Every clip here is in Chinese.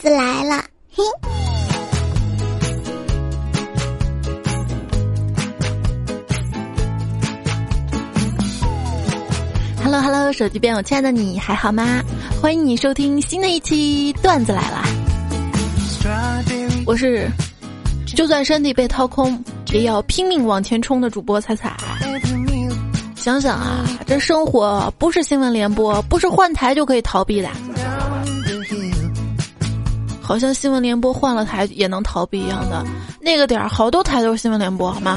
子来了，嘿！Hello Hello，手机边我亲爱的你还好吗？欢迎你收听新的一期段子来了。我是，就算身体被掏空，也要拼命往前冲的主播彩彩。想想啊，这生活不是新闻联播，不是换台就可以逃避的。好像新闻联播换了台也能逃避一样的，那个点儿好多台都是新闻联播，好吗？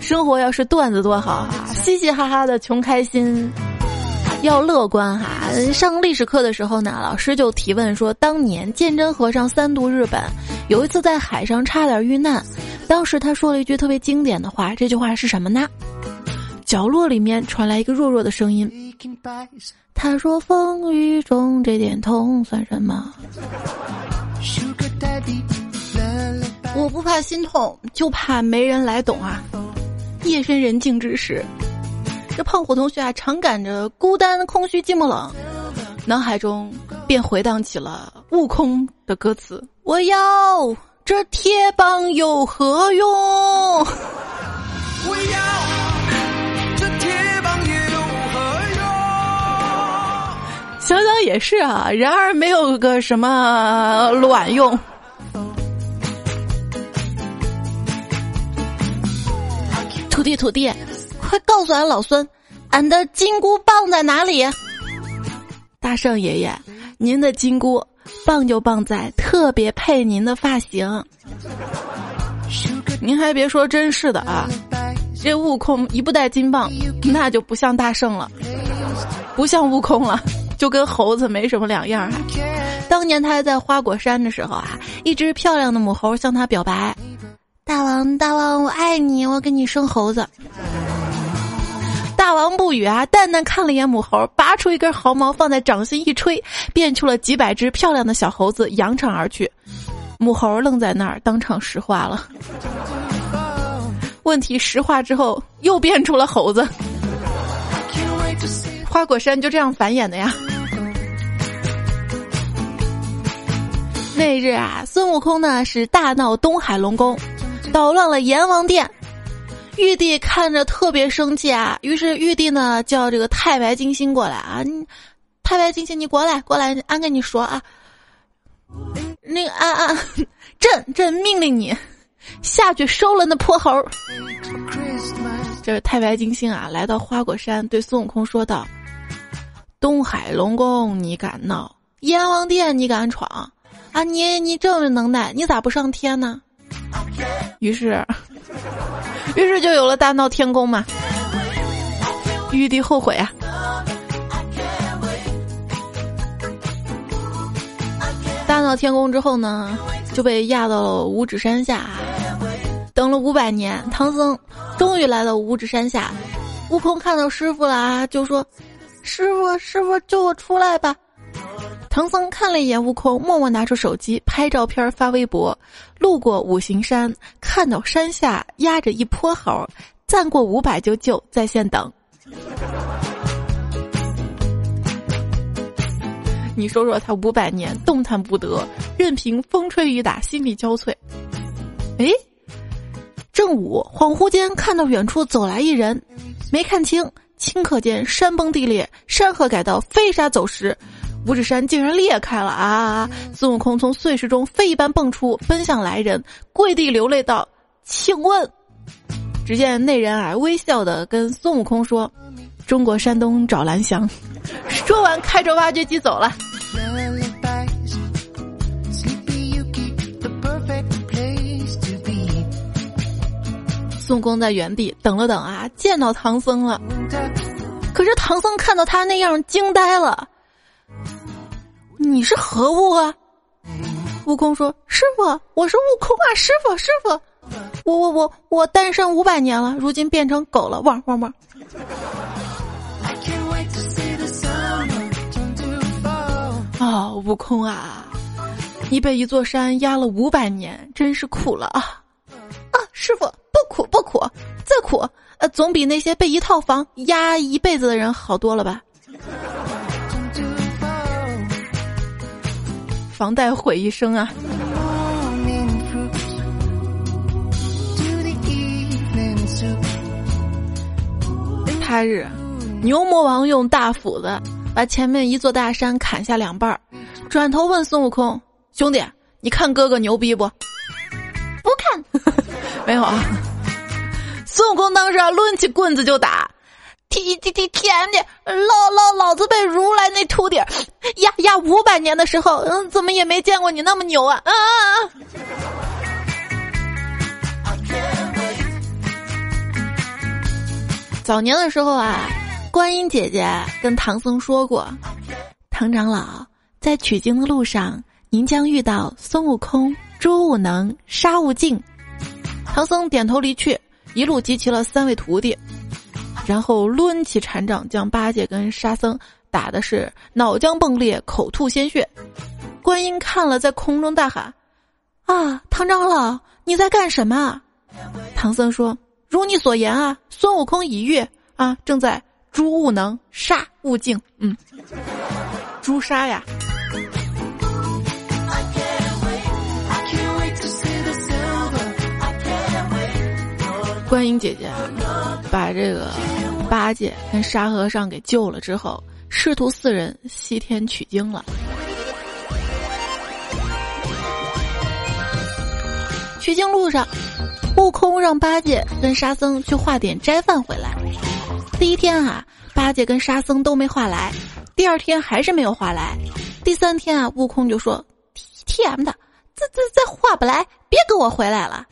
生活要是段子多好啊，嘻嘻哈哈的穷开心，要乐观哈。上历史课的时候呢，老师就提问说，当年鉴真和尚三渡日本，有一次在海上差点遇难，当时他说了一句特别经典的话，这句话是什么呢？角落里面传来一个弱弱的声音。他说：“风雨中这点痛算什么？我不怕心痛，就怕没人来懂啊！夜深人静之时，这胖虎同学啊，常感着孤单、空虚、寂寞、冷，脑海中便回荡起了悟空的歌词：我要这铁棒有何用？想想也是啊，然而没有个什么卵用。土地土地，快告诉俺老孙，俺的金箍棒在哪里？大圣爷爷，您的金箍棒就棒在特别配您的发型。您还别说，真是的啊，这悟空一不带金棒，那就不像大圣了，不像悟空了。就跟猴子没什么两样。当年他还在花果山的时候啊，一只漂亮的母猴向他表白：“大王，大王，我爱你，我给你生猴子。”大王不语啊，淡淡看了一眼母猴，拔出一根毫毛放在掌心一吹，变出了几百只漂亮的小猴子，扬长而去。母猴愣在那儿，当场石化了。问题石化之后又变出了猴子。花果山就这样繁衍的呀。那日啊，孙悟空呢是大闹东海龙宫，捣乱了阎王殿。玉帝看着特别生气啊，于是玉帝呢叫这个太白金星过来啊，太白金星你过来过来，俺跟你说啊，那个啊啊，朕朕命令你下去收了那泼猴。这是太白金星啊，来到花果山，对孙悟空说道。东海龙宫你敢闹，阎王殿你敢闯，啊你你这么能耐，你咋不上天呢？于是，于是就有了大闹天宫嘛。玉帝后悔啊。大闹天宫之后呢，就被压到了五指山下，等了五百年，唐僧终于来到五指山下。悟空看到师傅了，就说。师傅，师傅，救我出来吧！唐僧看了一眼悟空，默默拿出手机拍照片发微博。路过五行山，看到山下压着一泼猴，赞过五百就救，在线等。你说说他五百年动弹不得，任凭风吹雨打，心力交瘁。哎，正午恍惚间看到远处走来一人，没看清。顷刻间，山崩地裂，山河改道，飞沙走石，五指山竟然裂开了啊！孙悟空从碎石中飞一般蹦出，奔向来人，跪地流泪道：“请问。”只见那人啊，微笑的跟孙悟空说：“中国山东找蓝翔。”说完，开着挖掘机走了。孙悟空在原地等了等啊，见到唐僧了。可是唐僧看到他那样，惊呆了。你是何物啊？悟空说：“师傅，我是悟空啊！师傅，师傅，我我我我单身五百年了，如今变成狗了，汪汪汪！”啊，悟空啊，你被一座山压了五百年，真是苦了啊！啊，师傅。不苦不苦，再苦，呃，总比那些被一套房压一辈子的人好多了吧？房贷毁一生啊！他日，牛魔王用大斧子把前面一座大山砍下两半儿，转头问孙悟空：“兄弟，你看哥哥牛逼不？”“不看。”没有啊。孙悟空当时啊，抡起棍子就打。天天天天的，老老老子被如来那秃顶压压五百年的时候，嗯，怎么也没见过你那么牛！啊啊啊！早年的时候啊，观音姐姐跟唐僧说过：“唐长老，在取经的路上，您将遇到孙悟空、猪悟能、沙悟净。”唐僧点头离去，一路集齐了三位徒弟，然后抡起禅杖，将八戒跟沙僧打的是脑浆迸裂、口吐鲜血。观音看了，在空中大喊：“啊，唐长老，你在干什么？”唐僧说。如你所言啊，孙悟空已遇啊，正在诛悟能、杀悟净。嗯，诛杀呀！观音姐姐把这个八戒跟沙和尚给救了之后，师徒四人西天取经了。取经路上。悟空让八戒跟沙僧去化点斋饭回来。第一天啊，八戒跟沙僧都没化来，第二天还是没有化来，第三天啊，悟空就说：“T M 的，这这再化不来，别跟我回来了。”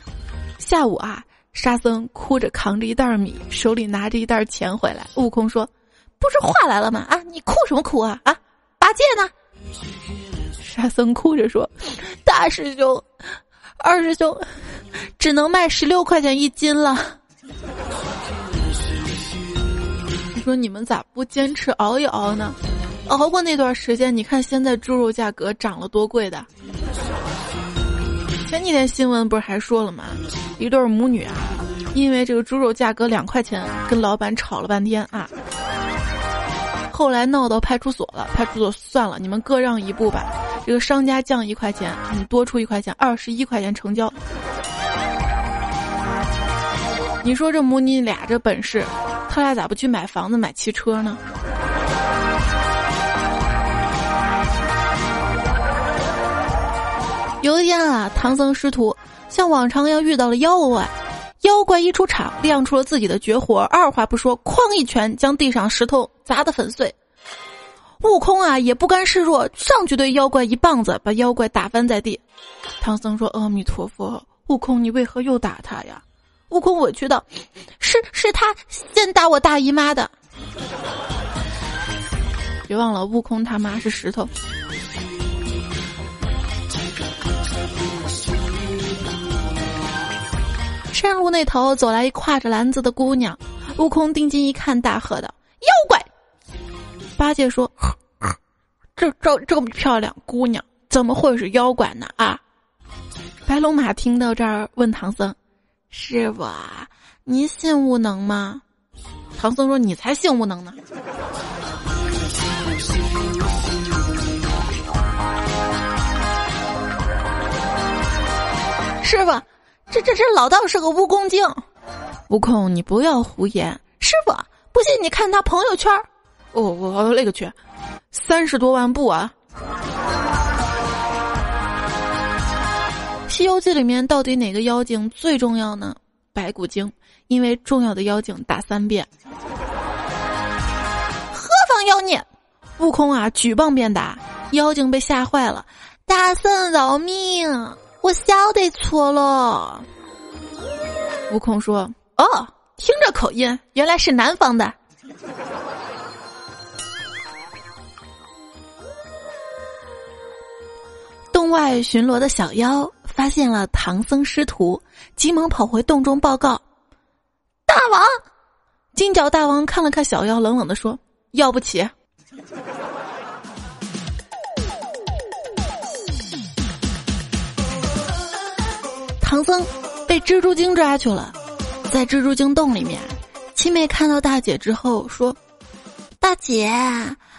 下午啊，沙僧哭着扛着一袋米，手里拿着一袋钱回来。悟空说：“不是化来了吗？啊，你哭什么哭啊？啊，八戒呢？”沙僧哭着说：“大师兄。”二师兄，只能卖十六块钱一斤了。你说你们咋不坚持熬一熬呢？熬过那段时间，你看现在猪肉价格涨了多贵的。前几天新闻不是还说了吗？一对母女啊，因为这个猪肉价格两块钱，跟老板吵了半天啊。后来闹到派出所了，派出所算了，你们各让一步吧。这个商家降一块钱，你多出一块钱，二十一块钱成交。你说这母女俩这本事，他俩咋不去买房子、买汽车呢？有一天啊，唐僧师徒像往常一样遇到了妖怪。妖怪一出场，亮出了自己的绝活，二话不说，哐一拳将地上石头砸得粉碎。悟空啊，也不甘示弱，上去对妖怪一棒子，把妖怪打翻在地。唐僧说：“阿弥陀佛，悟空，你为何又打他呀？”悟空委屈道：“是是他先打我大姨妈的。”别忘了，悟空他妈是石头。山路那头走来一挎着篮子的姑娘，悟空定睛一看，大喝道：“妖怪！”八戒说：“这这这么漂亮姑娘，怎么会是妖怪呢？”啊！白龙马听到这儿，问唐僧：“师傅啊，你信无能吗？”唐僧说：“你才信无能呢！”师傅。这这这老道是个蜈蚣精，悟空你不要胡言。师傅，不信你看他朋友圈。哦，我那个去，三十多万步啊。《西游记》里面到底哪个妖精最重要呢？白骨精，因为重要的妖精打三遍。何方妖孽？悟空啊，举棒便打，妖精被吓坏了。大圣饶命！我晓得错了。悟空说：“哦，听这口音，原来是南方的。”洞外巡逻的小妖发现了唐僧师徒，急忙跑回洞中报告：“大王！”金角大王看了看小妖，冷冷的说：“要不起。”唐僧被蜘蛛精抓去了，在蜘蛛精洞里面，七妹看到大姐之后说：“大姐，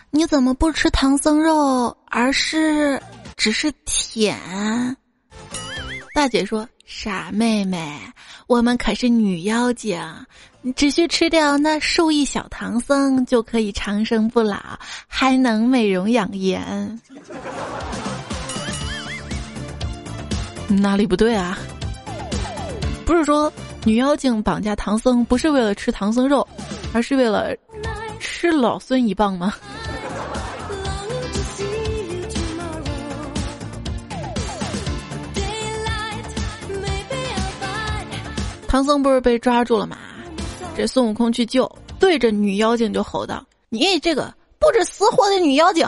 你怎么不吃唐僧肉，而是只是舔。大姐说：“傻妹妹，我们可是女妖精，只需吃掉那数亿小唐僧，就可以长生不老，还能美容养颜。”哪里不对啊？不是说女妖精绑架唐僧不是为了吃唐僧肉，而是为了吃老孙一棒吗？唐僧不是被抓住了吗？这孙悟空去救，对着女妖精就吼道：“你这个不知死活的女妖精，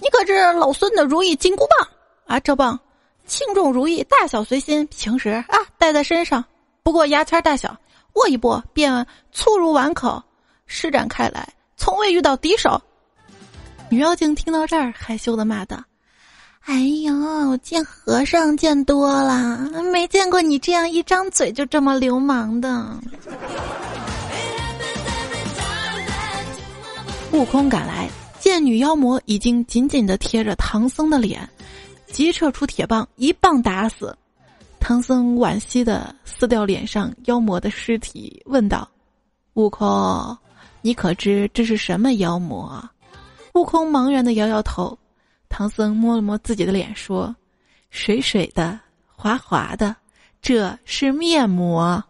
你可是老孙的如意金箍棒啊！这棒轻重如意，大小随心，平时啊带在身上，不过牙签大小，握一握便粗如碗口，施展开来从未遇到敌手。”女妖精听到这儿，害羞的骂道。哎呦，见和尚见多了，没见过你这样一张嘴就这么流氓的。悟空赶来，见女妖魔已经紧紧的贴着唐僧的脸，急撤出铁棒，一棒打死。唐僧惋惜的撕掉脸上妖魔的尸体，问道：“悟空，你可知这是什么妖魔？”悟空茫然的摇摇头。唐僧摸了摸自己的脸，说：“水水的，滑滑的，这是面膜。”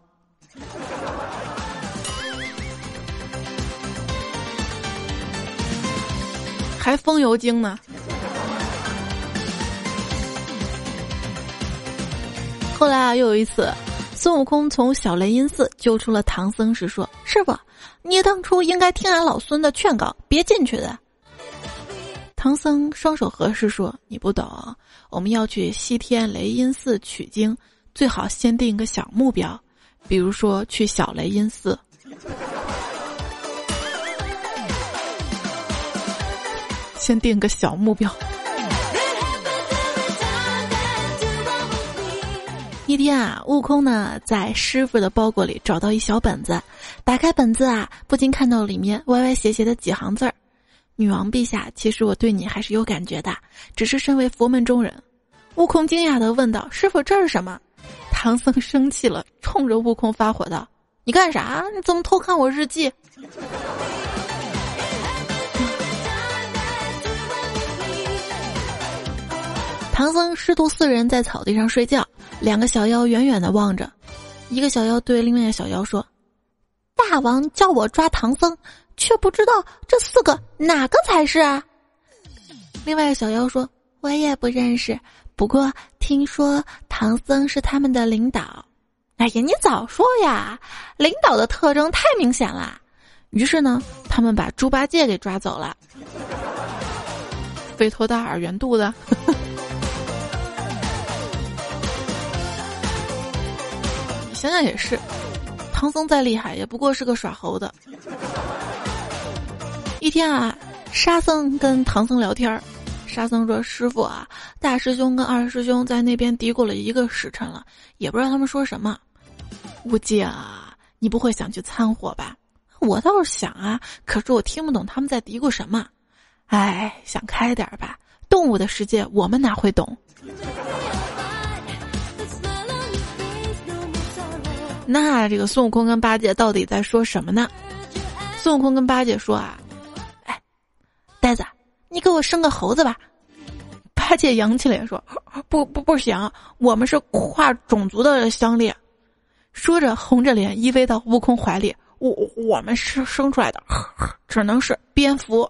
还风油精呢。后来啊，又有一次，孙悟空从小雷音寺救出了唐僧时，说：“师傅，你当初应该听俺老孙的劝告，别进去的。”唐僧双手合十说：“你不懂，我们要去西天雷音寺取经，最好先定个小目标，比如说去小雷音寺。先定个小目标。”一天啊，悟空呢在师傅的包裹里找到一小本子，打开本子啊，不禁看到里面歪歪斜斜的几行字儿。女王陛下，其实我对你还是有感觉的，只是身为佛门中人。悟空惊讶的问道：“师傅，这是什么？”唐僧生气了，冲着悟空发火道：“你干啥？你怎么偷看我日记？”唐僧师徒四人在草地上睡觉，两个小妖远远的望着，一个小妖对另外一个小妖说：“大王叫我抓唐僧。”却不知道这四个哪个才是啊！另外小妖说：“我也不认识，不过听说唐僧是他们的领导。”哎呀，你早说呀！领导的特征太明显了。于是呢，他们把猪八戒给抓走了。肥头大耳、圆肚子。想想也是，唐僧再厉害，也不过是个耍猴的。一天啊，沙僧跟唐僧聊天儿，沙僧说：“师傅啊，大师兄跟二师兄在那边嘀咕了一个时辰了，也不知道他们说什么。悟净啊，你不会想去掺和吧？我倒是想啊，可是我听不懂他们在嘀咕什么。哎，想开点吧，动物的世界我们哪会懂？那这个孙悟空跟八戒到底在说什么呢？孙悟空跟八戒说啊。”哎呆子，你给我生个猴子吧！八戒扬起脸说：“ 不不不行，我们是跨种族的相恋。”说着红着脸依偎到悟空怀里。我我们是生出来的，只能是蝙蝠。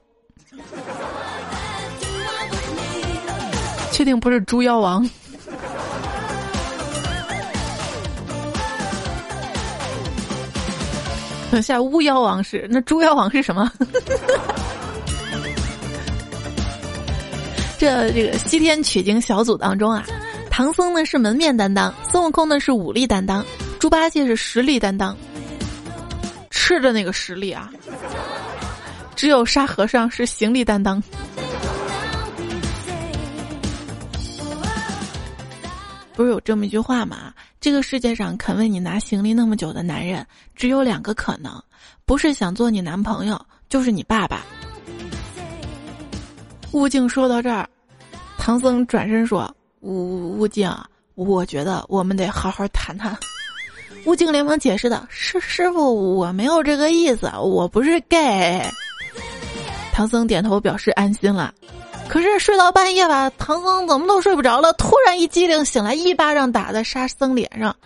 确定不是猪妖王？等下巫妖王是那猪妖王是什么？这这个西天取经小组当中啊，唐僧呢是门面担当，孙悟空呢是武力担当，猪八戒是实力担当。吃的那个实力啊，只有沙和尚是行李担当。不是有这么一句话吗？这个世界上肯为你拿行李那么久的男人，只有两个可能，不是想做你男朋友，就是你爸爸。悟净说到这儿，唐僧转身说：“悟悟净，我觉得我们得好好谈谈。”悟净连忙解释道：“师师傅，我没有这个意思，我不是 gay。”唐僧点头表示安心了。可是睡到半夜吧，唐僧怎么都睡不着了，突然一激灵醒来，一巴掌打在沙僧脸上，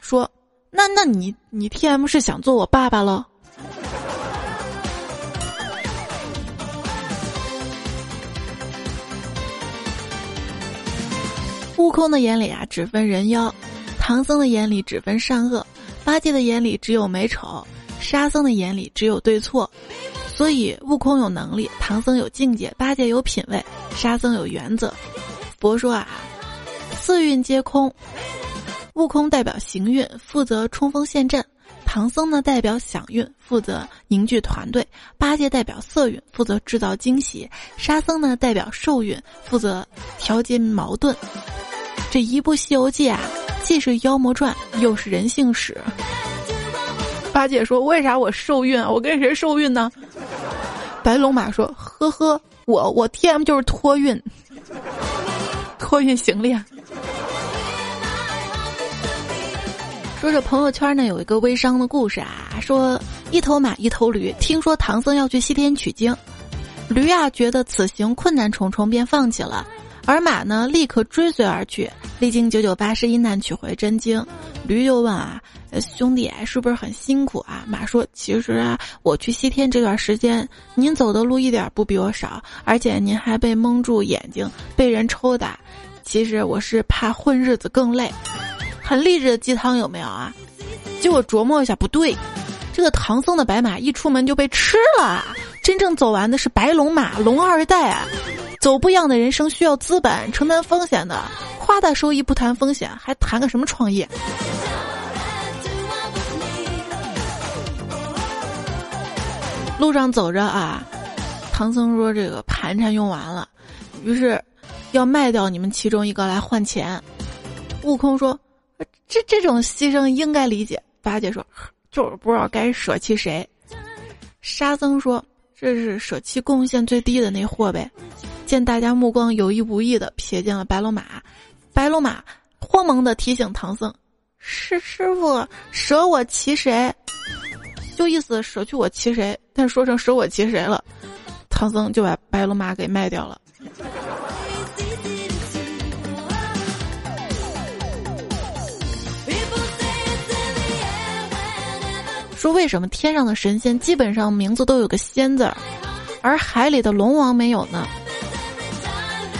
说：“那那你你 T M 是想做我爸爸了？”悟空的眼里啊，只分人妖；唐僧的眼里只分善恶；八戒的眼里只有美丑；沙僧的眼里只有对错。所以，悟空有能力，唐僧有境界，八戒有品位，沙僧有原则。佛说啊，四运皆空。悟空代表行运，负责冲锋陷阵；唐僧呢代表享运，负责凝聚团队；八戒代表色运，负责制造惊喜；沙僧呢代表寿运，负责调节矛盾。这一部《西游记》啊，既是妖魔传，又是人性史。八戒说：“为啥我受孕？我跟谁受孕呢？”白龙马说：“呵呵，我我 T M 就是托运，托运行李。”说这朋友圈呢有一个微商的故事啊，说一头马一头驴，听说唐僧要去西天取经，驴啊觉得此行困难重重，便放弃了。而马呢，立刻追随而去，历经九九八十一难取回真经。驴就问啊，兄弟是不是很辛苦啊？马说，其实啊，我去西天这段时间，您走的路一点不比我少，而且您还被蒙住眼睛，被人抽打。其实我是怕混日子更累。很励志的鸡汤有没有啊？结果琢磨一下，不对，这个唐僧的白马一出门就被吃了，真正走完的是白龙马，龙二代啊。走不一样的人生需要资本，承担风险的，夸大收益不谈风险，还谈个什么创业？路上走着啊，唐僧说：“这个盘缠用完了，于是要卖掉你们其中一个来换钱。”悟空说：“这这种牺牲应该理解。”八戒说：“就是不知道该舍弃谁。”沙僧说：“这是舍弃贡献最低的那货呗。”见大家目光有意无意的瞥见了白龙马，白龙马慌忙的提醒唐僧：“师师傅，舍我其谁？”就意思舍去我其谁，但说成舍我其谁了，唐僧就把白龙马给卖掉了。说为什么天上的神仙基本上名字都有个仙字儿，而海里的龙王没有呢？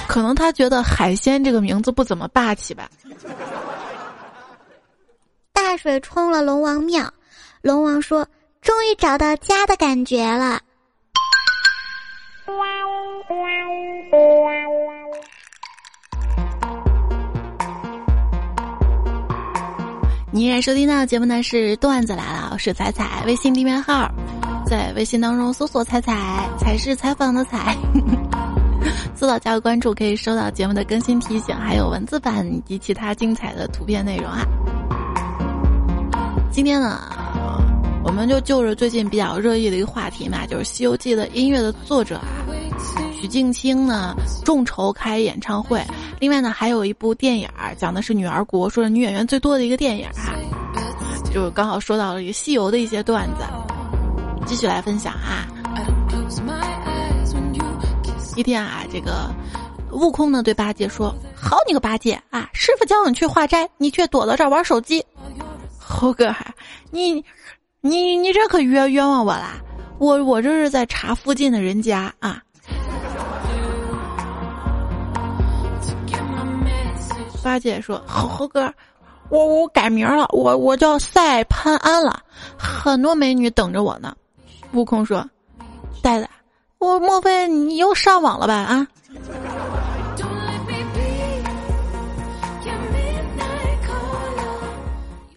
可能他觉得海鲜这个名字不怎么霸气吧。大水冲了龙王庙，龙王说：“终于找到家的感觉了。”你依然收听到节目呢是段子来了，我是彩彩，微信订阅号在微信当中搜索“彩彩”，彩是采访的彩。做到加个关注，可以收到节目的更新提醒，还有文字版以及其他精彩的图片内容啊。今天呢，我们就就着最近比较热议的一个话题嘛，就是《西游记》的音乐的作者啊，许镜清呢众筹开演唱会。另外呢，还有一部电影讲的是女儿国，说是女演员最多的一个电影啊，就刚好说到了一个西游的一些段子，继续来分享啊。一天啊，这个悟空呢对八戒说：“好你个八戒啊，师傅叫你去化斋，你却躲到这儿玩手机。猴哥，你你你这可冤冤枉我啦！我我这是在查附近的人家啊。”八戒说：“猴猴哥，我我改名了，我我叫赛潘安了，很多美女等着我呢。”悟空说：“呆子。”我莫非你又上网了吧？啊！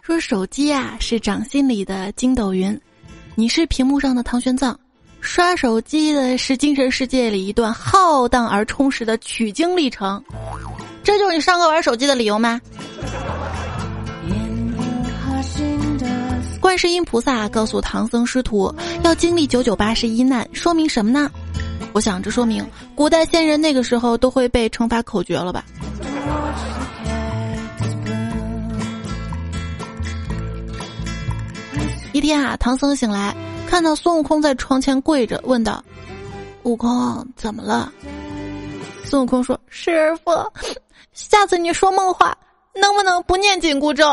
说手机啊是掌心里的筋斗云，你是屏幕上的唐玄奘，刷手机的是精神世界里一段浩荡而充实的取经历程，这就是你上课玩手机的理由吗？观世音菩萨告诉唐僧师徒，要经历九九八十一难，说明什么呢？我想这说明古代仙人那个时候都会背乘法口诀了吧？天啊，唐僧醒来，看到孙悟空在床前跪着，问道：“悟空，怎么了？”孙悟空说：“师傅，下次你说梦话，能不能不念紧箍咒？”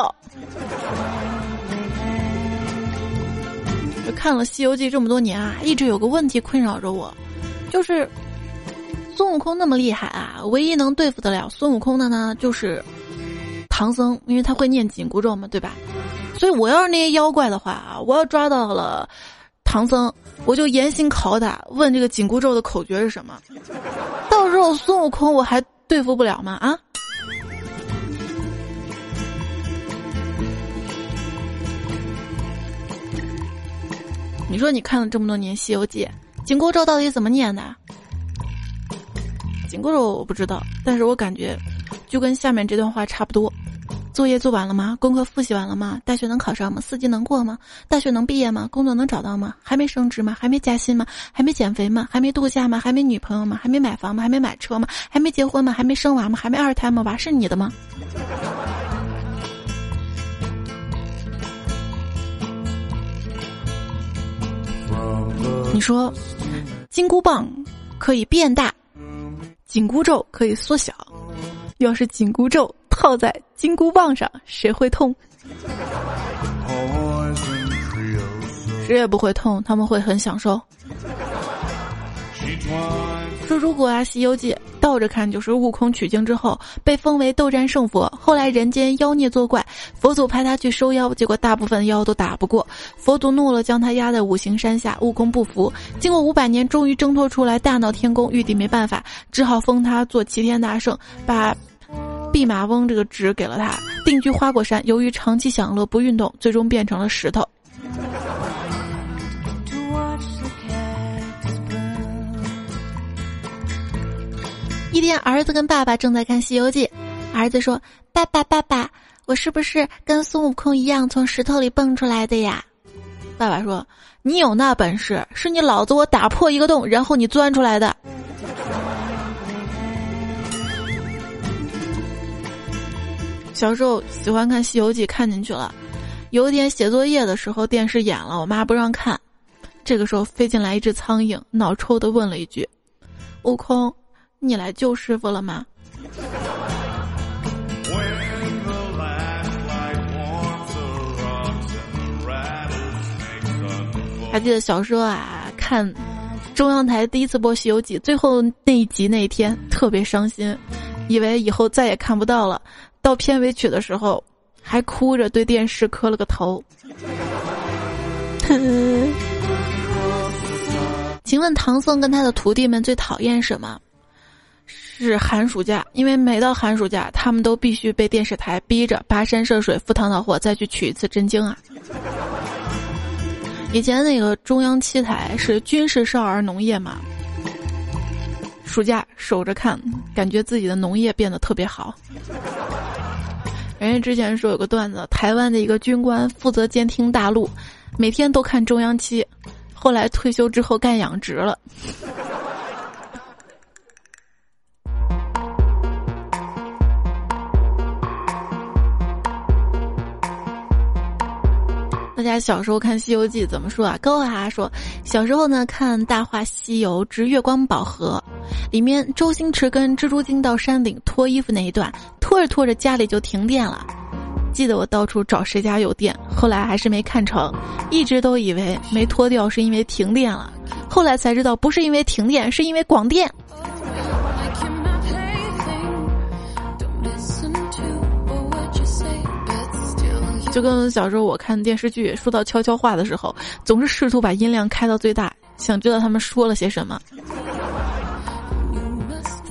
看了《西游记》这么多年啊，一直有个问题困扰着我，就是孙悟空那么厉害啊，唯一能对付得了孙悟空的呢，就是唐僧，因为他会念紧箍咒嘛，对吧？所以我要是那些妖怪的话啊，我要抓到了唐僧，我就严刑拷打，问这个紧箍咒的口诀是什么。到时候孙悟空我还对付不了吗？啊？你说你看了这么多年《西游记》，紧箍咒到底怎么念的？紧箍咒我不知道，但是我感觉就跟下面这段话差不多。作业做完了吗？功课复习完了吗？大学能考上吗？四级能过吗？大学能毕业吗？工作能找到吗？还没升职吗？还没加薪吗？还没减肥吗？还没度假吗？还没女朋友吗？还没买房吗？还没买车吗？还没结婚吗？还没生娃吗？还没二胎吗？娃是你的吗？你说，金箍棒可以变大，紧箍咒可以缩小，要是紧箍咒。套在金箍棒上，谁会痛？谁也不会痛，他们会很享受。说如果啊，《西游记》倒着看，就是悟空取经之后被封为斗战胜佛，后来人间妖孽作怪，佛祖派他去收妖，结果大部分妖都打不过，佛祖怒了，将他压在五行山下，悟空不服，经过五百年，终于挣脱出来，大闹天宫，玉帝没办法，只好封他做齐天大圣，把。弼马翁这个职给了他，定居花果山。由于长期享乐不运动，最终变成了石头。一天，儿子跟爸爸正在看《西游记》，儿子说：“爸爸，爸爸，我是不是跟孙悟空一样从石头里蹦出来的呀？”爸爸说：“你有那本事，是你老子我打破一个洞，然后你钻出来的。”小时候喜欢看《西游记》，看进去了。有一天写作业的时候，电视演了，我妈不让看。这个时候飞进来一只苍蝇，脑抽的问了一句：“悟空，你来救师傅了吗？”还记得小时候啊，看中央台第一次播《西游记》，最后那一集那一天特别伤心，以为以后再也看不到了。到片尾曲的时候，还哭着对电视磕了个头。请问唐僧跟他的徒弟们最讨厌什么？是寒暑假，因为每到寒暑假，他们都必须被电视台逼着跋山涉水、赴汤蹈火再去取一次真经啊。以前那个中央七台是军事、少儿、农业嘛，暑假守着看，感觉自己的农业变得特别好。人家之前说有个段子，台湾的一个军官负责监听大陆，每天都看中央七，后来退休之后干养殖了。大家小时候看《西游记》怎么说啊？高哈哈说，小时候呢看《大话西游之月光宝盒》，里面周星驰跟蜘蛛精到山顶脱衣服那一段。拖着拖着，家里就停电了。记得我到处找谁家有电，后来还是没看成。一直都以为没脱掉是因为停电了，后来才知道不是因为停电，是因为广电。就跟小时候我看电视剧说到悄悄话的时候，总是试图把音量开到最大，想知道他们说了些什么。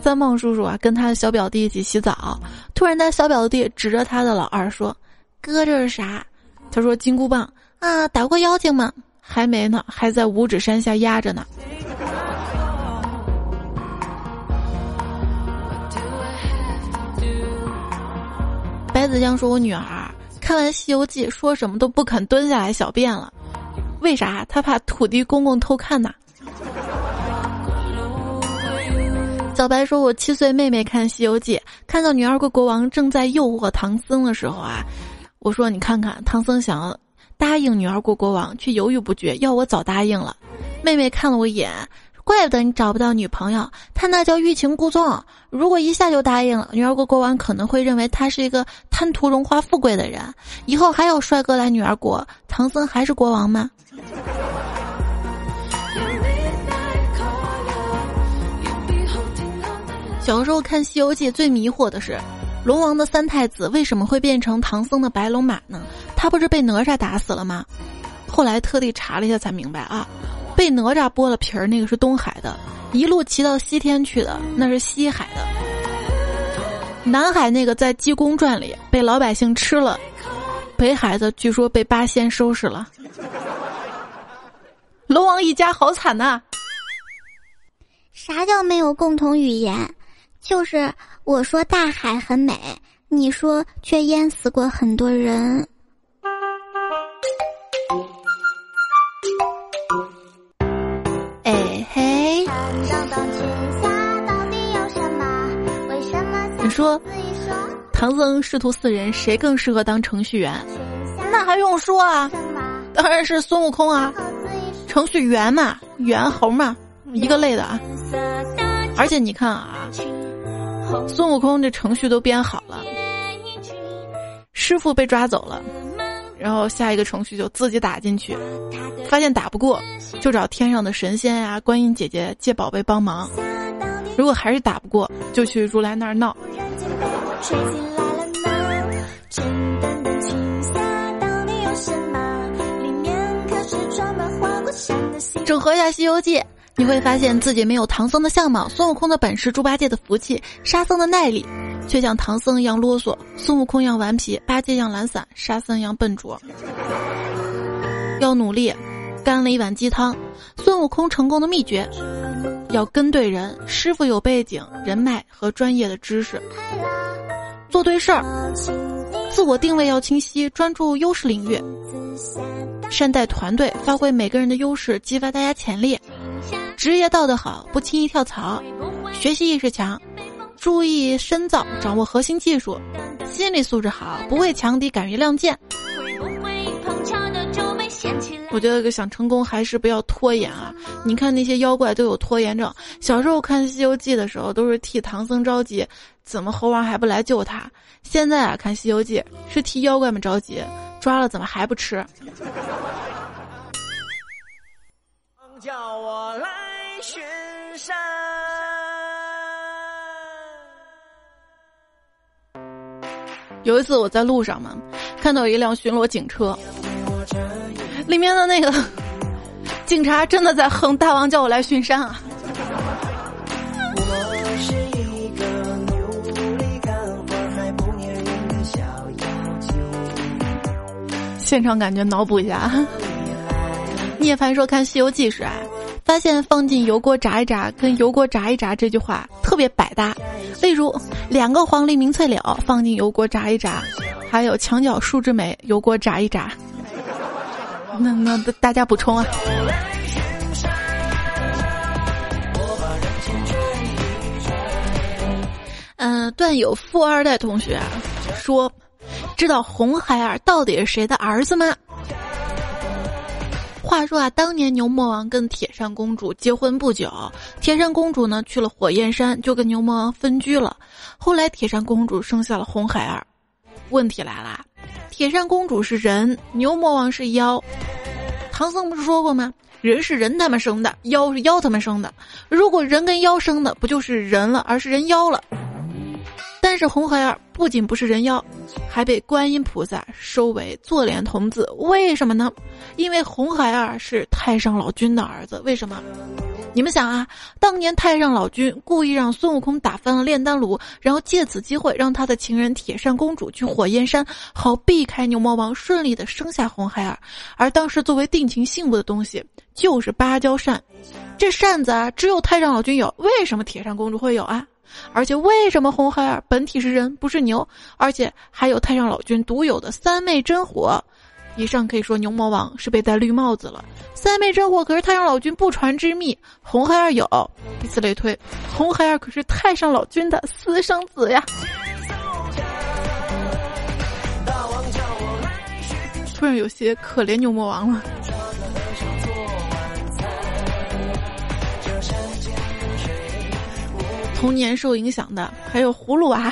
三胖叔叔啊，跟他的小表弟一起洗澡，突然他小表弟指着他的老二说：“哥，这是啥？”他说：“金箍棒啊，打过妖精吗？还没呢，还在五指山下压着呢。”白子江说：“我女儿看完《西游记》，说什么都不肯蹲下来小便了，为啥？他怕土地公公偷看呢。”小白说：“我七岁妹妹看《西游记》，看到女儿国国王正在诱惑唐僧的时候啊，我说：‘你看看，唐僧想要答应女儿国国王，却犹豫不决，要我早答应了。’妹妹看了我一眼，怪不得你找不到女朋友，他那叫欲擒故纵。如果一下就答应了，女儿国国王可能会认为他是一个贪图荣华富贵的人，以后还有帅哥来女儿国，唐僧还是国王吗？” 小时候看《西游记》最迷惑的是，龙王的三太子为什么会变成唐僧的白龙马呢？他不是被哪吒打死了吗？后来特地查了一下才明白啊，被哪吒剥了皮儿那个是东海的，一路骑到西天去的那是西海的。南海那个在《济公传》里被老百姓吃了，北海的据说被八仙收拾了。龙王一家好惨呐！啥叫没有共同语言？就是我说大海很美，你说却淹死过很多人。说唐僧师徒四人谁更适合当程序员？那还用说啊？当然是孙悟空啊！程序员嘛，猿猴嘛，一个类的啊。而且你看啊。孙悟空这程序都编好了，师傅被抓走了，然后下一个程序就自己打进去，发现打不过，就找天上的神仙呀、观音姐姐借宝贝帮忙。如果还是打不过，就去如来那儿闹。整合一下《西游记》。你会发现自己没有唐僧的相貌，孙悟空的本事，猪八戒的福气，沙僧的耐力，却像唐僧一样啰嗦，孙悟空一样顽皮，八戒一样懒散，沙僧一样笨拙。要努力，干了一碗鸡汤。孙悟空成功的秘诀，要跟对人，师傅有背景、人脉和专业的知识，做对事儿，自我定位要清晰，专注优势领域，善待团队，发挥每个人的优势，激发大家潜力。职业道德好，不轻易跳槽；学习意识强，注意深造，掌握核心技术；心理素质好，不畏强敌，敢于亮剑。我觉得想成功还是不要拖延啊！你看那些妖怪都有拖延症。小时候看《西游记》的时候，都是替唐僧着急，怎么猴王还不来救他？现在啊，看《西游记》是替妖怪们着急，抓了怎么还不吃？叫我来巡山。有一次我在路上嘛，看到一辆巡逻警车，里面的那个 警察真的在哼“大王叫我来巡山”啊。现场感觉脑补一下。聂凡说：“看《西游记》时啊，发现放进油锅炸一炸，跟油锅炸一炸这句话特别百搭。例如，两个黄鹂鸣翠柳放进油锅炸一炸，还有墙角数枝梅油锅炸一炸。那那大家补充啊。”嗯，段友富二代同学说：“知道红孩儿到底是谁的儿子吗？”话说啊，当年牛魔王跟铁扇公主结婚不久，铁扇公主呢去了火焰山，就跟牛魔王分居了。后来铁扇公主生下了红孩儿。问题来了，铁扇公主是人，牛魔王是妖。唐僧不是说过吗？人是人他们生的，妖是妖他们生的。如果人跟妖生的，不就是人了，而是人妖了。但是红孩儿不仅不是人妖，还被观音菩萨收为坐莲童子。为什么呢？因为红孩儿是太上老君的儿子。为什么？你们想啊，当年太上老君故意让孙悟空打翻了炼丹炉，然后借此机会让他的情人铁扇公主去火焰山，好避开牛魔王，顺利的生下红孩儿。而当时作为定情信物的东西就是芭蕉扇，这扇子啊，只有太上老君有，为什么铁扇公主会有啊？而且为什么红孩儿本体是人不是牛，而且还有太上老君独有的三昧真火？以上可以说牛魔王是被戴绿帽子了。三妹真火可是太上老君不传之秘，红孩儿有。以此类推，红孩儿可是太上老君的私生子呀。突然有些可怜牛魔王了。童年受影响的还有葫芦娃，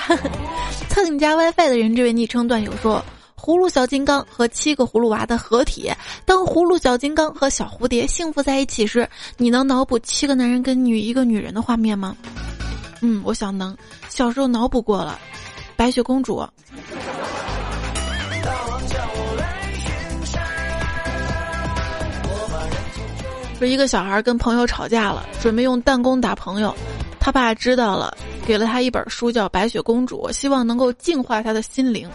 蹭你家 WiFi 的人，这位昵称段友说：“葫芦小金刚和七个葫芦娃的合体，当葫芦小金刚和小蝴蝶幸福在一起时，你能脑补七个男人跟女一个女人的画面吗？”嗯，我想能。小时候脑补过了，白雪公主。说一个小孩跟朋友吵架了，准备用弹弓打朋友。他爸知道了，给了他一本书，叫《白雪公主》，希望能够净化他的心灵。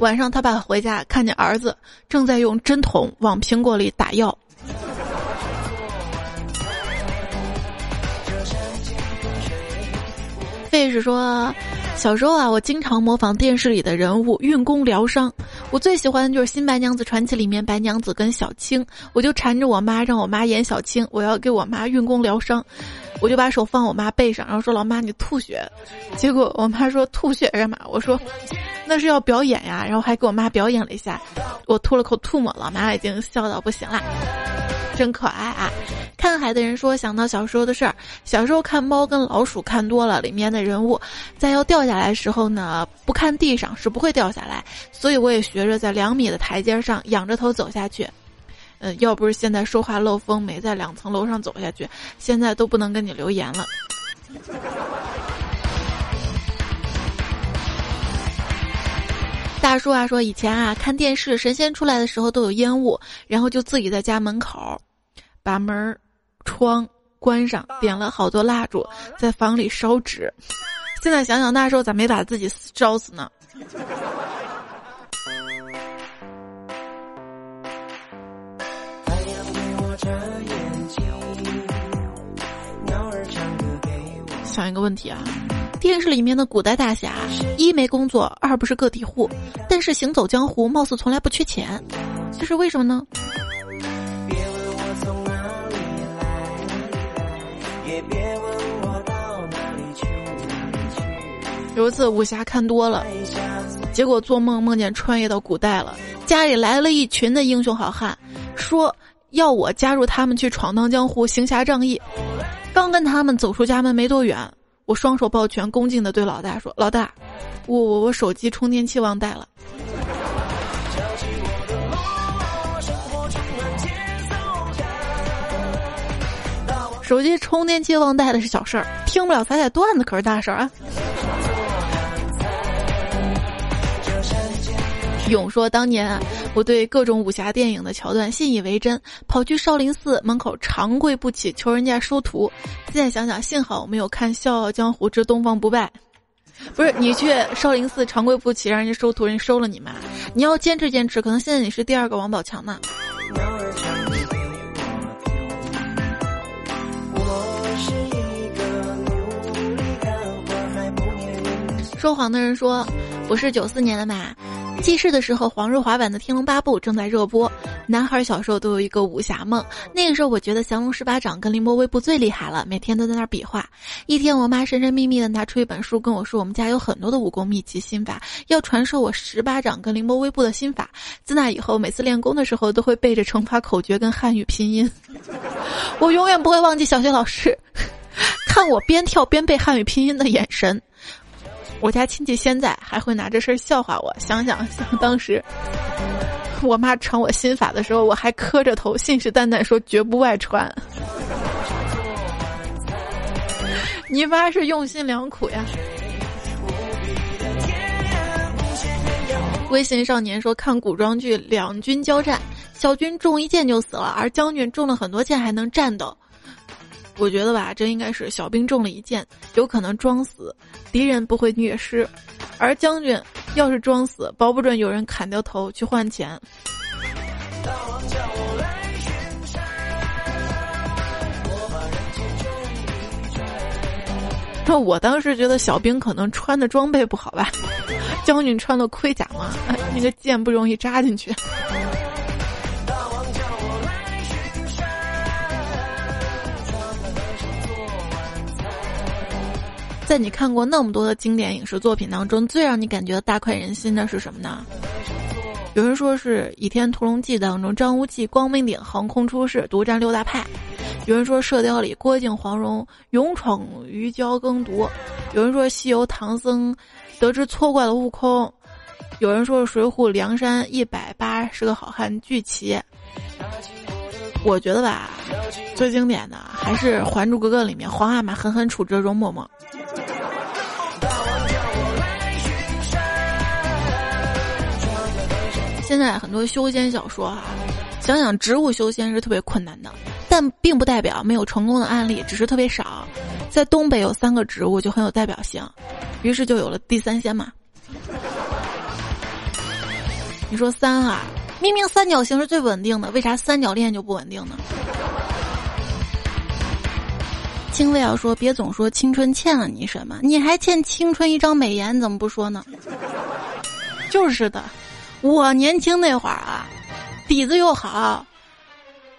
晚上，他爸回家看见儿子正在用针筒往苹果里打药。费是说，小时候啊，我经常模仿电视里的人物运功疗伤。我最喜欢的就是《新白娘子传奇》里面白娘子跟小青，我就缠着我妈，让我妈演小青，我要给我妈运功疗伤。我就把手放我妈背上，然后说：“老妈，你吐血。”结果我妈说：“吐血干嘛？”我说：“那是要表演呀。”然后还给我妈表演了一下，我吐了口吐沫，老妈已经笑到不行了，真可爱啊！看海的人说想到小时候的事儿，小时候看猫跟老鼠看多了，里面的人物在要掉下来的时候呢，不看地上是不会掉下来，所以我也学着在两米的台阶上仰着头走下去。嗯，要不是现在说话漏风，没在两层楼上走下去，现在都不能跟你留言了。大叔啊，说以前啊看电视，神仙出来的时候都有烟雾，然后就自己在家门口，把门窗关上，点了好多蜡烛，在房里烧纸。现在想想那时候咋没把自己烧死呢？想一个问题啊，电视里面的古代大侠，一没工作，二不是个体户，但是行走江湖，貌似从来不缺钱，这是为什么呢？有一次武侠看多了，结果做梦梦见穿越到古代了，家里来了一群的英雄好汉，说要我加入他们去闯荡江湖，行侠仗义。刚跟他们走出家门没多远，我双手抱拳，恭敬的对老大说：“老大，我我我手机充电器忘带了。”手机充电器忘带的是小事儿，听不了彩彩段子可是大事儿啊。勇说：“当年啊，我对各种武侠电影的桥段信以为真，跑去少林寺门口长跪不起，求人家收徒。现在想想，幸好我没有看《笑傲江湖之东方不败》。不是你去少林寺长跪不起，让人家收徒，人家收了你吗？你要坚持坚持，可能现在你是第二个王宝强呢。”说谎的人说：“我是九四年的嘛。”记事的时候，黄日华版的《天龙八部》正在热播。男孩小时候都有一个武侠梦，那个时候我觉得降龙十八掌跟凌波微步最厉害了，每天都在那儿比划。一天，我妈神神秘秘的拿出一本书跟我说，我们家有很多的武功秘籍心法，要传授我十八掌跟凌波微步的心法。自那以后，每次练功的时候都会背着乘法口诀跟汉语拼音。我永远不会忘记小学老师 看我边跳边背汉语拼音的眼神。我家亲戚现在还会拿这事儿笑话我。想想想，当时我妈传我心法的时候，我还磕着头，信誓旦旦说绝不外传。你妈是用心良苦呀。微信少年说看古装剧，两军交战，小军中一箭就死了，而将军中了很多箭还能战斗。我觉得吧，这应该是小兵中了一箭，有可能装死，敌人不会虐尸，而将军要是装死，保不准有人砍掉头去换钱。那我当时觉得小兵可能穿的装备不好吧，将军穿的盔甲嘛，那个箭不容易扎进去。在你看过那么多的经典影视作品当中，最让你感觉大快人心的是什么呢？有人说是《倚天屠龙记》当中张无忌光明顶横空出世，独占六大派；有人说《射雕》里郭靖黄蓉勇闯鱼礁耕读；有人说《西游》唐僧得知错怪了悟空；有人说《水浒》梁山一百八十个好汉聚齐。我觉得吧，最经典的还是《还珠格格》里面皇阿玛狠狠处置容嬷嬷。现在很多修仙小说哈，想想植物修仙是特别困难的，但并不代表没有成功的案例，只是特别少。在东北有三个植物就很有代表性，于是就有了地三仙嘛。你说三啊，明明三角形是最稳定的，为啥三角恋就不稳定呢？清微要说，别总说青春欠了你什么，你还欠青春一张美颜，怎么不说呢？就是的。我年轻那会儿啊，底子又好。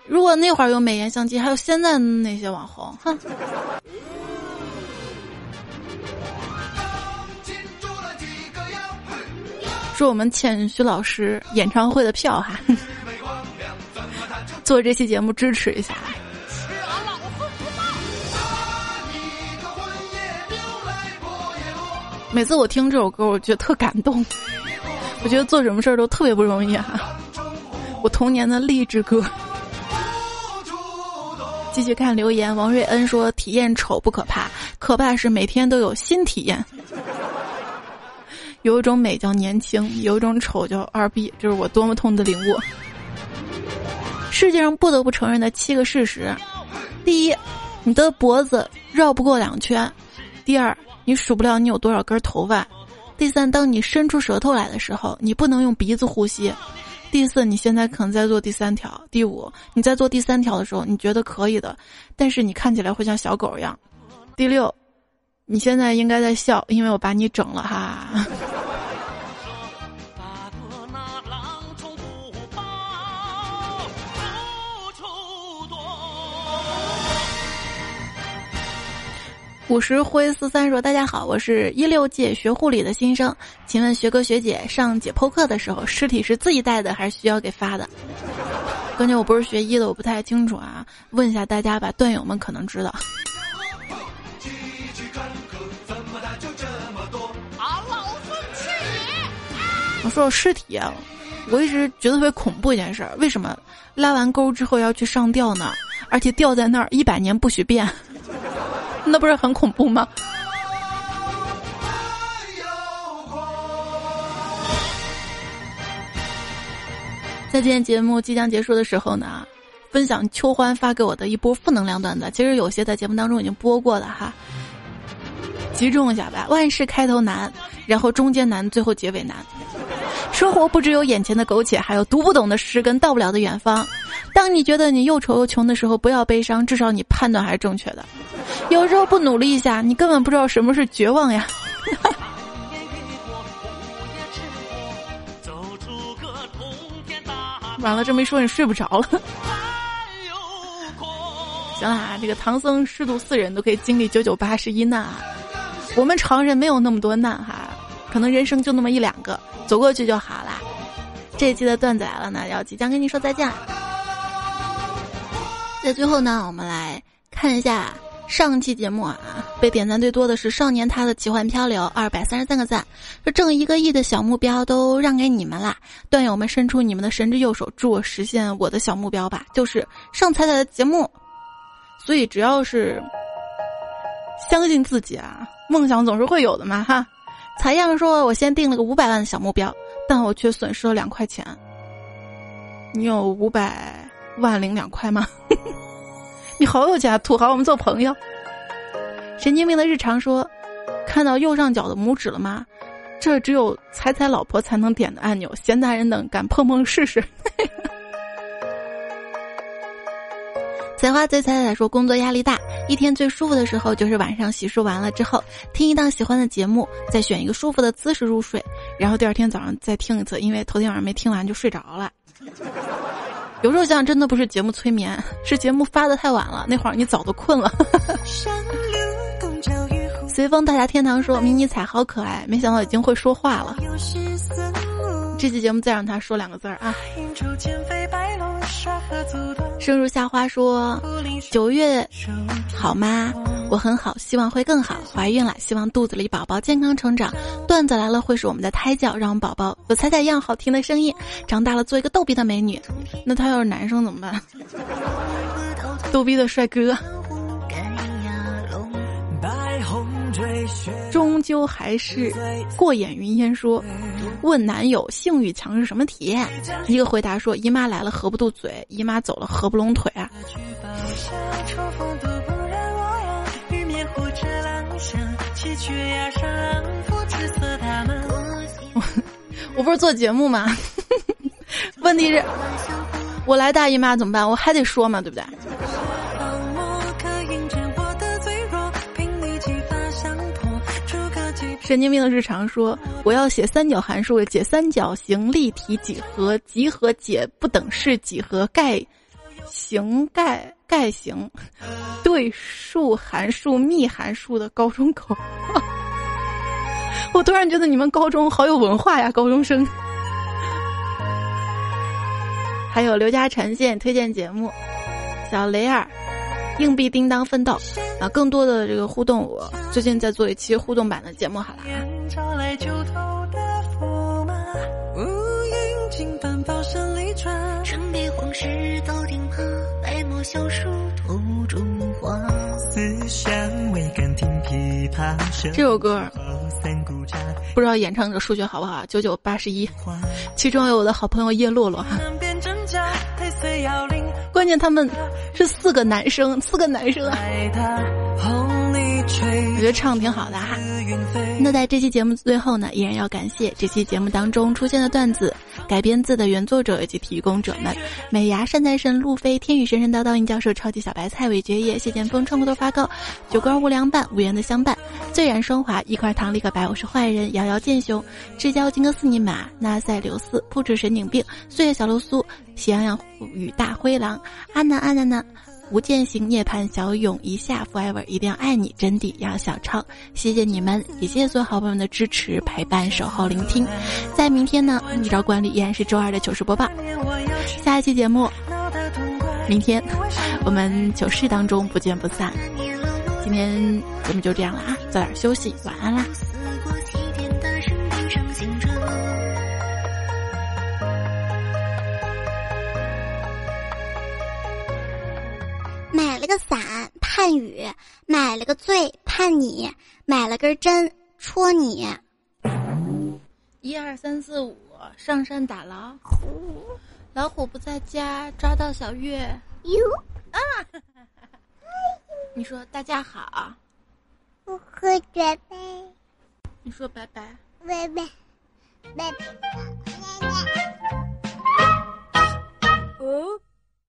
如果那会儿有美颜相机，还有现在那些网红，哼。说我们欠徐老师演唱会的票哈，做这期节目支持一下。每次我听这首歌，我觉得特感动。我觉得做什么事儿都特别不容易啊！我童年的励志歌。继续看留言，王瑞恩说：“体验丑不可怕，可怕是每天都有新体验。有一种美叫年轻，有一种丑叫二逼，这是我多么痛的领悟。世界上不得不承认的七个事实：第一，你的脖子绕不过两圈；第二，你数不了你有多少根头发。”第三，当你伸出舌头来的时候，你不能用鼻子呼吸。第四，你现在可能在做第三条。第五，你在做第三条的时候，你觉得可以的，但是你看起来会像小狗一样。第六，你现在应该在笑，因为我把你整了哈。五十灰四三说：“大家好，我是一六届学护理的新生，请问学哥学姐上解剖课的时候，尸体是自己带的还是需要给发的？关键我不是学医的，我不太清楚啊，问一下大家吧，段友们可能知道。”我说我尸体，我一直觉得特别恐怖一件事，为什么拉完钩之后要去上吊呢？而且吊在那儿一百年不许变。那不是很恐怖吗？在今天节目即将结束的时候呢，分享秋欢发给我的一波负能量段子。其实有些在节目当中已经播过了哈，集中一下吧。万事开头难，然后中间难，最后结尾难。生活不只有眼前的苟且，还有读不懂的诗跟到不了的远方。当你觉得你又丑又穷的时候，不要悲伤，至少你判断还是正确的。有时候不努力一下，你根本不知道什么是绝望呀。完了，这么一说你睡不着了。行了啊，这个唐僧师徒四人都可以经历九九八十一难啊，我们常人没有那么多难哈，可能人生就那么一两个，走过去就好啦。这一期的段子来了呢，要即将跟你说再见。在最后呢，我们来看一下上期节目啊，被点赞最多的是少年他的奇幻漂流，二百三十三个赞，这挣一个亿的小目标都让给你们啦！段友们伸出你们的神之右手，助我实现我的小目标吧，就是上彩彩的节目。所以只要是相信自己啊，梦想总是会有的嘛哈。采样说，我先定了个五百万的小目标，但我却损失了两块钱。你有五百？万零两块吗？你好有钱，土豪，我们做朋友。神经病的日常说：“看到右上角的拇指了吗？这只有彩彩老婆才能点的按钮，闲杂人等敢碰碰试试。”采花最彩彩说：“工作压力大，一天最舒服的时候就是晚上洗漱完了之后，听一档喜欢的节目，再选一个舒服的姿势入睡，然后第二天早上再听一次，因为头天晚上没听完就睡着了。”有时候想，真的不是节目催眠，是节目发的太晚了，那会儿你早都困了。随风大侠天堂说：“迷你彩好可爱，没想到已经会说话了。”这期节目再让他说两个字儿啊！生如夏花说：“九月好吗？我很好，希望会更好。怀孕了，希望肚子里宝宝健康成长。段子来了，会是我们的胎教，让我们宝宝有彩彩一样好听的声音。长大了，做一个逗逼的美女。那他要是男生怎么办？逗逼的帅哥。”终究还是过眼云烟。说，问男友性欲强是什么体验？一个回答说：姨妈来了合不住嘴，姨妈走了合不拢腿啊。我不是做节目吗？问题是，我来大姨妈怎么办？我还得说嘛，对不对？神经病的日常说：“我要写三角函数，解三角形立体几何，集合解不等式几何，概形概概形对数函数幂函数的高中口。”我突然觉得你们高中好有文化呀，高中生。还有刘家晨现推荐节目，小雷儿。硬币叮当奋斗啊！更多的这个互动，我最近在做一期互动版的节目，好了。这首歌不知道演唱者数学好不好？九九八十一，其中有我的好朋友叶洛洛哈。关键他们是四个男生，四个男生啊！我觉得唱的挺好的哈。那在这期节目最后呢，依然要感谢这期节目当中出现的段子改编自的原作者以及提供者们：美牙善财神路飞、天宇神神叨叨、尹教授、超级小白菜、韦爵爷、谢剑锋、创国头发糕、九根无凉拌、无缘的相伴、醉染霜华、一块糖立刻白，我是坏人、瑶瑶剑雄、至交金戈斯尼玛、纳赛留斯、不止神经病、岁月小流苏、喜羊羊与大灰狼、阿南阿南南。无间行涅槃小勇一下 forever 一定要爱你真谛要小超，谢谢你们，也谢谢所有好朋友们的支持陪伴守候聆听。在明天呢，依照管理依然是周二的糗事播报。下一期节目，明天我们糗事当中不见不散。今天节目就这样了啊，早点休息，晚安啦。买了个伞盼雨，买了个醉盼你，买了根针戳你。一二三四五，上山打老虎，老虎不在家，抓到小月。哟啊！你说大家好。我会准备。你说拜拜。拜拜拜拜拜拜。